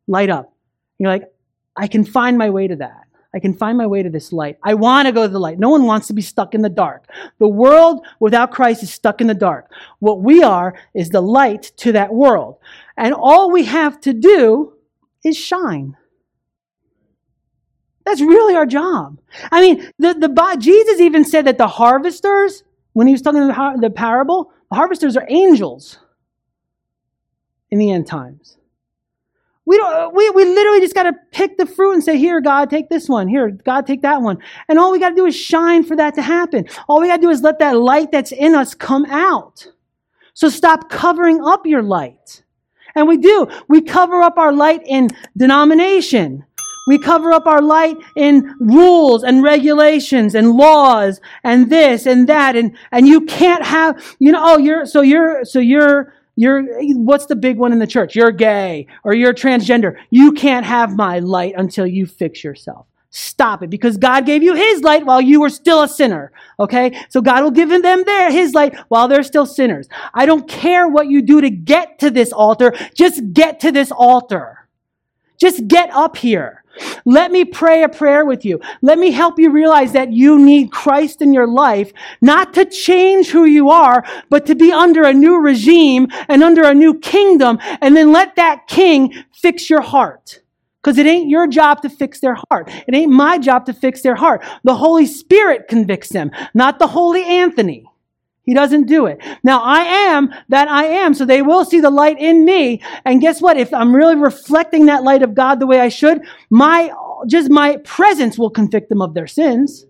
light up. You're like, I can find my way to that. I can find my way to this light. I want to go to the light. No one wants to be stuck in the dark. The world without Christ is stuck in the dark. What we are is the light to that world. And all we have to do is shine. That's really our job. I mean, the, the, Jesus even said that the harvesters, when he was talking the, the parable, the harvesters are angels in the end times. We don't, uh, we, we literally just got to pick the fruit and say, here, God, take this one. Here, God, take that one. And all we got to do is shine for that to happen. All we got to do is let that light that's in us come out. So stop covering up your light. And we do. We cover up our light in denomination. We cover up our light in rules and regulations and laws and this and that. And, and you can't have, you know, oh, you're, so you're, so you're, you're, what's the big one in the church? You're gay or you're transgender. You can't have my light until you fix yourself. Stop it because God gave you his light while you were still a sinner. Okay. So God will give them their, his light while they're still sinners. I don't care what you do to get to this altar. Just get to this altar. Just get up here. Let me pray a prayer with you. Let me help you realize that you need Christ in your life, not to change who you are, but to be under a new regime and under a new kingdom. And then let that king fix your heart. Because it ain't your job to fix their heart. It ain't my job to fix their heart. The Holy Spirit convicts them, not the Holy Anthony. He doesn't do it. Now I am that I am, so they will see the light in me. And guess what? If I'm really reflecting that light of God the way I should, my, just my presence will convict them of their sins.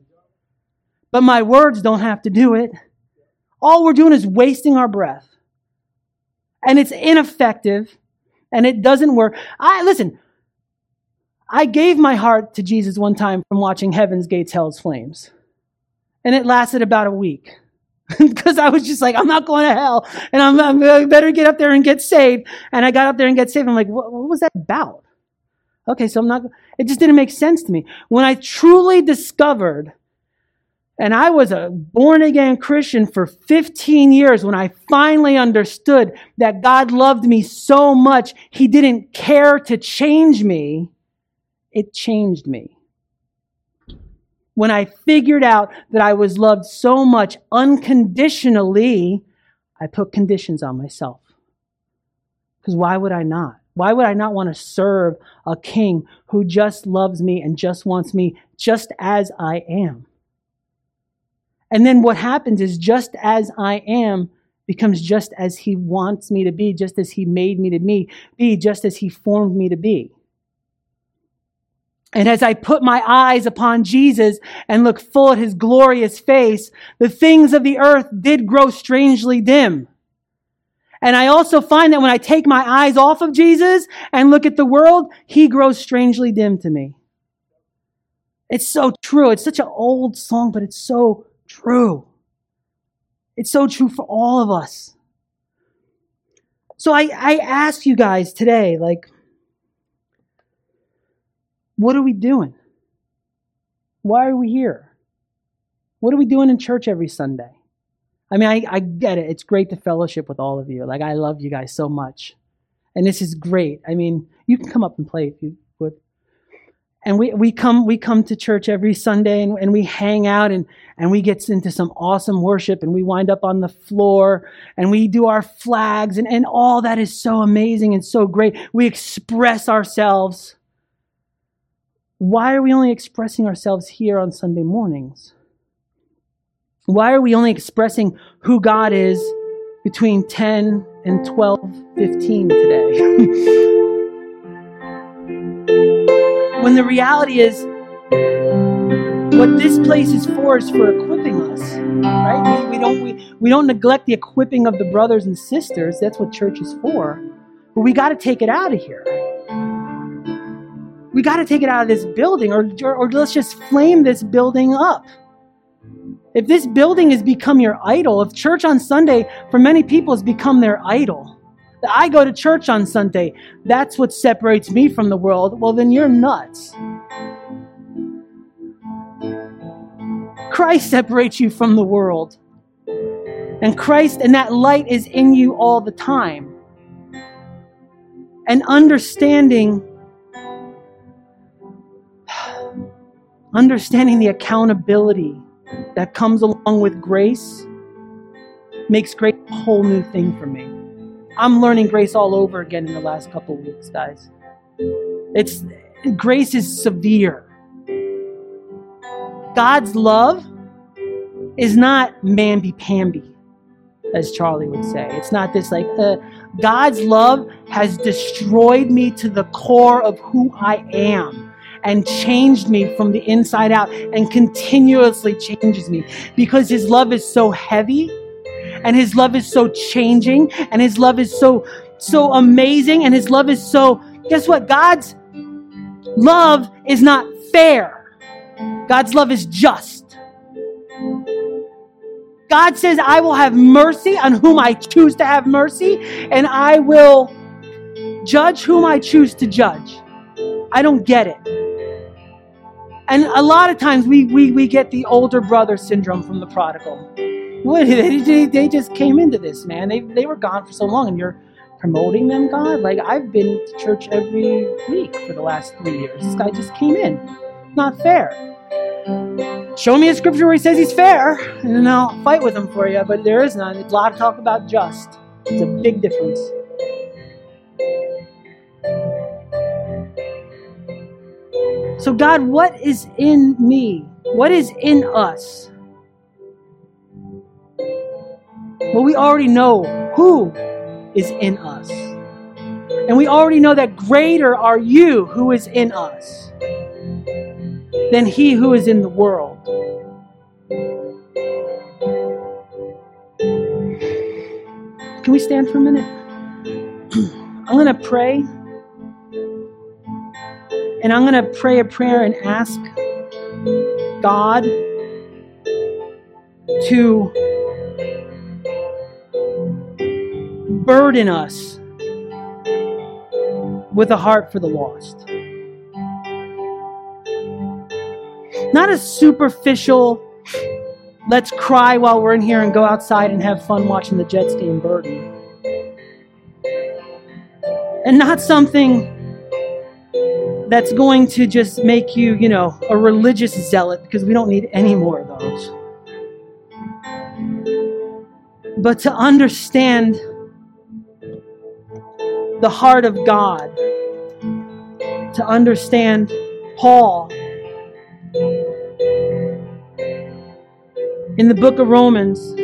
But my words don't have to do it. All we're doing is wasting our breath. And it's ineffective and it doesn't work. I, listen, I gave my heart to Jesus one time from watching Heaven's Gates, Hell's Flames. And it lasted about a week because I was just like, I'm not going to hell, and I'm, I'm I better get up there and get saved. And I got up there and get saved. I'm like, what, what was that about? Okay, so I'm not. It just didn't make sense to me when I truly discovered. And I was a born again Christian for 15 years when I finally understood that God loved me so much, He didn't care to change me. It changed me when I figured out that I was loved so much unconditionally, I put conditions on myself. Because why would I not? Why would I not want to serve a king who just loves me and just wants me just as I am? And then what happens is just as I am becomes just as he wants me to be, just as he made me to be, be just as he formed me to be. And as I put my eyes upon Jesus and look full at his glorious face, the things of the earth did grow strangely dim. And I also find that when I take my eyes off of Jesus and look at the world, he grows strangely dim to me. It's so true. It's such an old song, but it's so true. It's so true for all of us. So I, I ask you guys today, like, what are we doing? Why are we here? What are we doing in church every Sunday? I mean, I, I get it. It's great to fellowship with all of you. Like, I love you guys so much. And this is great. I mean, you can come up and play if you would. And we, we come we come to church every Sunday and, and we hang out and, and we get into some awesome worship and we wind up on the floor and we do our flags and, and all that is so amazing and so great. We express ourselves why are we only expressing ourselves here on Sunday mornings? Why are we only expressing who God is between 10 and 12, 15 today? When the reality is, what this place is for is for equipping us, right? We, we, don't we, we don't neglect the equipping of the brothers and sisters. That's what church is for. But we got to take it out of here. We got to take it out of this building, or, or, or let's just flame this building up. If this building has become your idol, if church on Sunday for many people has become their idol, I go to church on Sunday, that's what separates me from the world, well, then you're nuts. Christ separates you from the world. And Christ and that light is in you all the time. And understanding understanding the accountability that comes along with grace makes grace a whole new thing for me. I'm learning grace all over again in the last couple weeks, guys. It's grace is severe. God's love is not mamby pamby, as Charlie would say. It's not this like uh, God's love has destroyed me to the core of who I am and changed me from the inside out and continuously changes me. Because his love is so heavy and his love is so changing and his love is so so amazing and his love is so guess what? God's love is not fair. God's love is just. God says i will have mercy on whom i choose to have mercy and i will judge whom i choose to judge. I don't get it and a lot of times we, we, we get the older brother syndrome from the prodigal. What, they, they just came into this, man. They, they were gone for so long, and you're promoting them, God? Like, I've been to church every week for the last three years. This guy just came in. Not fair. Show me a scripture where he says he's fair, and then I'll fight with him for you, but there is none. A lot of talk about just. It's a big difference. So, God, what is in me? What is in us? Well, we already know who is in us. And we already know that greater are you who is in us than he who is in the world. Can we stand for a minute? I'm going to pray. And I'm going to pray a prayer and ask God to burden us with a heart for the lost. Not a superficial, let's cry while we're in here and go outside and have fun watching the Jets game burden. And not something that's going to just make you, you know, a religious zealot because we don't need any more of those. But to understand the heart of God, to understand Paul in the book of Romans.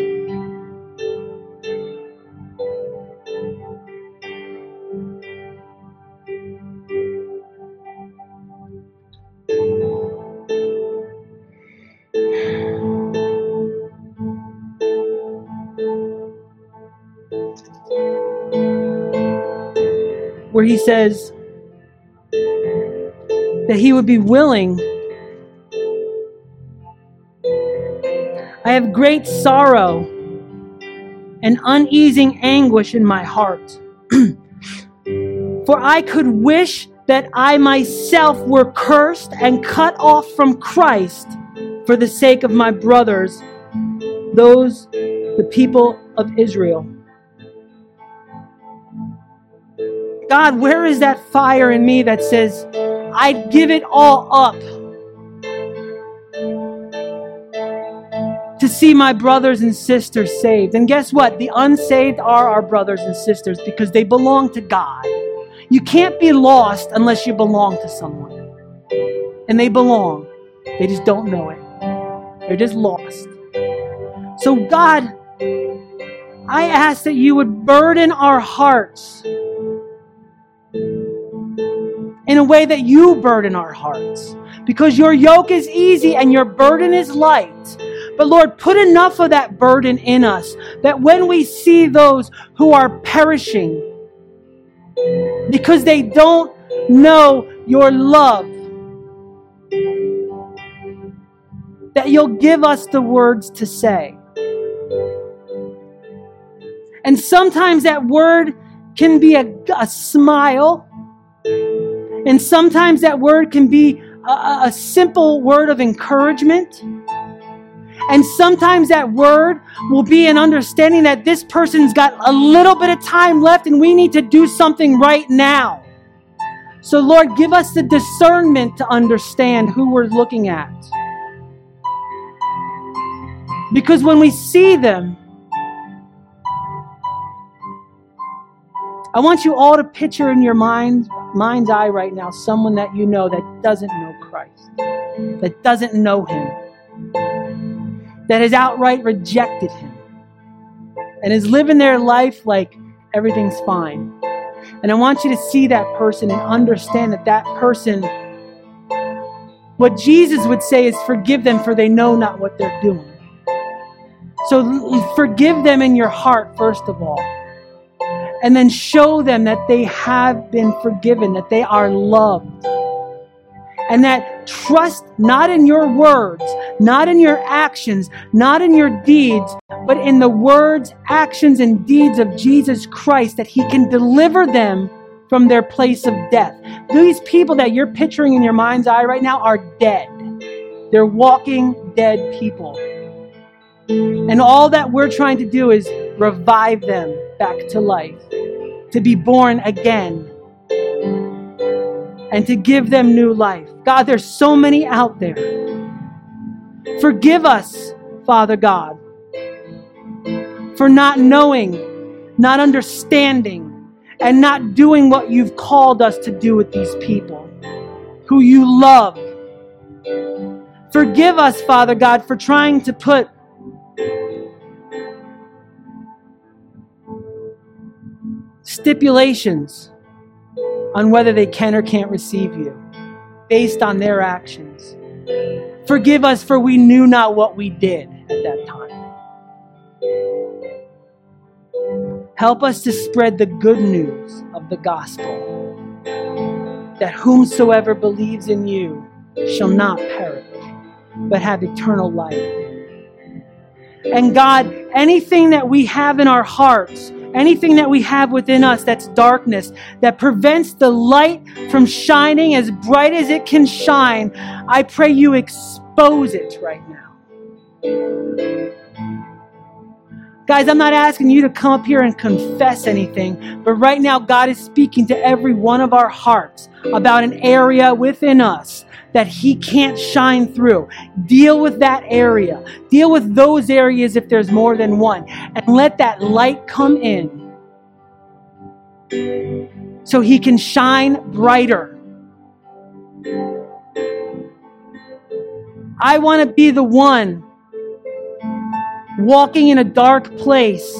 He says that he would be willing. I have great sorrow and uneasing anguish in my heart. For I could wish that I myself were cursed and cut off from Christ for the sake of my brothers, those, the people of Israel. God, where is that fire in me that says, I'd give it all up to see my brothers and sisters saved? And guess what? The unsaved are our brothers and sisters because they belong to God. You can't be lost unless you belong to someone. And they belong, they just don't know it. They're just lost. So, God, I ask that you would burden our hearts in a way that you burden our hearts. Because your yoke is easy and your burden is light. But Lord, put enough of that burden in us that when we see those who are perishing because they don't know your love, that you'll give us the words to say. And sometimes that word can be a, a smile, and sometimes that word can be a, a simple word of encouragement. And sometimes that word will be an understanding that this person's got a little bit of time left and we need to do something right now. So, Lord, give us the discernment to understand who we're looking at. Because when we see them, I want you all to picture in your mind, mind's eye right now someone that you know that doesn't know Christ, that doesn't know Him, that has outright rejected Him, and is living their life like everything's fine. And I want you to see that person and understand that that person, what Jesus would say is, forgive them for they know not what they're doing. So forgive them in your heart, first of all. And then show them that they have been forgiven, that they are loved. And that trust not in your words, not in your actions, not in your deeds, but in the words, actions, and deeds of Jesus Christ, that He can deliver them from their place of death. These people that you're picturing in your mind's eye right now are dead. They're walking dead people. And all that we're trying to do is revive them back to life, to be born again, and to give them new life. God, there's so many out there. Forgive us, Father God, for not knowing, not understanding, and not doing what you've called us to do with these people who you love. Forgive us, Father God, for trying to put stipulations on whether they can or can't receive you based on their actions. Forgive us for we knew not what we did at that time. Help us to spread the good news of the gospel that whomsoever believes in you shall not perish, but have eternal life. And God, anything that we have in our hearts, anything that we have within us that's darkness, that prevents the light from shining as bright as it can shine, I pray you expose it right now. Guys, I'm not asking you to come up here and confess anything, but right now God is speaking to every one of our hearts about an area within us that He can't shine through. Deal with that area. Deal with those areas if there's more than one. And let that light come in so He can shine brighter. I want to be the one walking in a dark place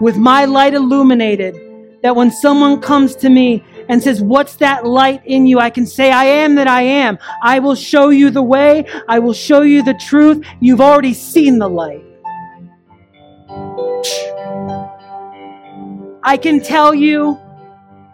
with my light illuminated, that when someone comes to me and says, What's that light in you? I can say, I am that I am. I will show you the way. I will show you the truth. You've already seen the light. I can tell you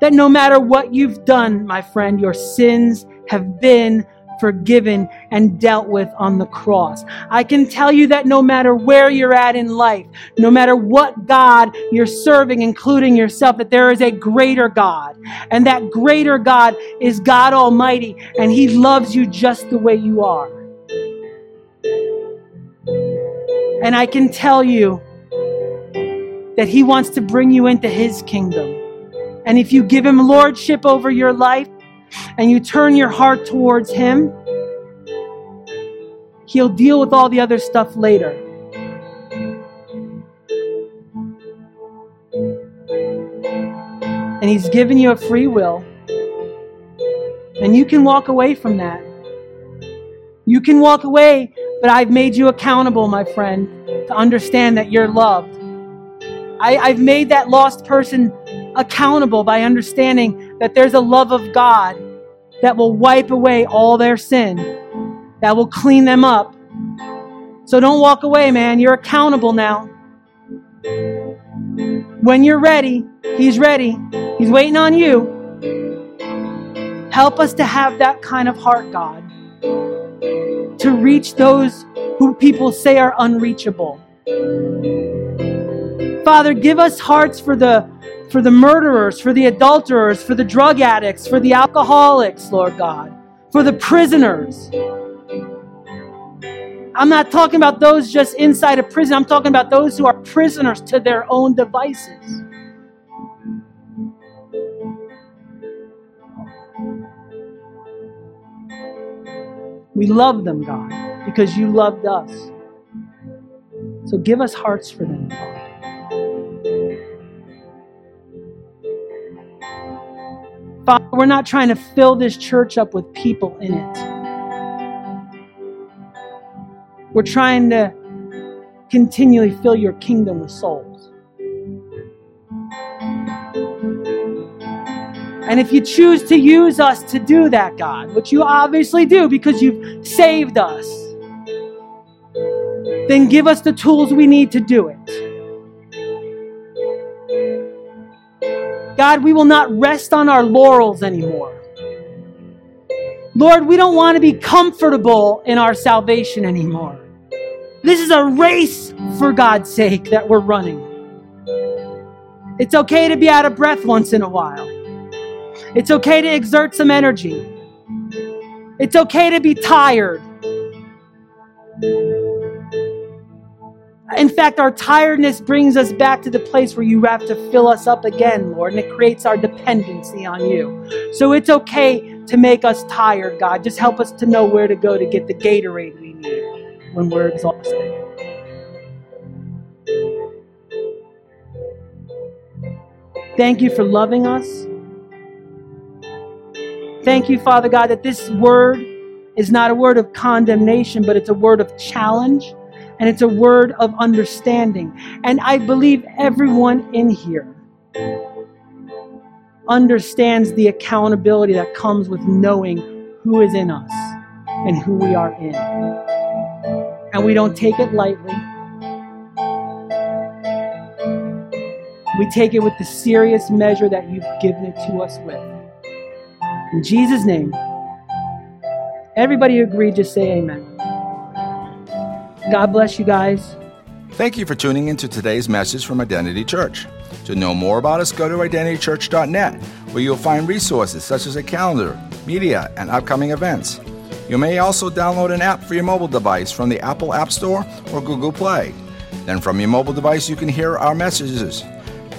that no matter what you've done, my friend, your sins have been forgiven and dealt with on the cross. I can tell you that no matter where you're at in life, no matter what God you're serving, including yourself, that there is a greater God. And that greater God is God Almighty, and He loves you just the way you are. And I can tell you that He wants to bring you into His kingdom. And if you give Him lordship over your life, and you turn your heart towards Him, He'll deal with all the other stuff later. And He's given you a free will. And you can walk away from that. You can walk away, but I've made you accountable, my friend, to understand that you're loved. I, have made that lost person accountable by understanding that there's a love of God that will wipe away all their sin, that will clean them up. So don't walk away, man. You're accountable now. When you're ready, He's ready. He's waiting on you. Help us to have that kind of heart, God, to reach those who people say are unreachable. Father, give us hearts for the for the murderers, for the adulterers, for the drug addicts, for the alcoholics, Lord God, for the prisoners. I'm not talking about those just inside a prison. I'm talking about those who are prisoners to their own devices. We love them, God, because you loved us. So give us hearts for them, God. Father, we're not trying to fill this church up with people in it. We're trying to continually fill your kingdom with souls. And if you choose to use us to do that, God, which you obviously do because you've saved us, then give us the tools we need to do it. God, we will not rest on our laurels anymore. Lord, we don't want to be comfortable in our salvation anymore. This is a race, for God's sake, that we're running. It's okay to be out of breath once in a while. It's okay to exert some energy. It's okay to be tired. In fact, our tiredness brings us back to the place where you have to fill us up again, Lord, and it creates our dependency on you. So it's okay to make us tired, God. Just help us to know where to go to get the Gatorade we need when we're exhausted. Thank you for loving us. Thank you, Father God, that this word is not a word of condemnation, but it's a word of challenge and it's a word of understanding. And I believe everyone in here understands the accountability that comes with knowing who is in us and who we are in. And we don't take it lightly. We take it with the serious measure that you've given it to us with. In Jesus' name, everybody agreed. just say amen. God bless you guys. Thank you for tuning into today's message from Identity Church. To know more about us, go to identitychurch.net, where you'll find resources such as a calendar, media, and upcoming events. You may also download an app for your mobile device from the Apple App Store or Google Play. Then, from your mobile device, you can hear our messages,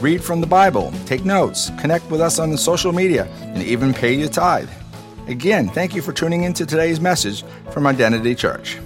read from the Bible, take notes, connect with us on the social media, and even pay your tithe. Again, thank you for tuning into today's message from Identity Church.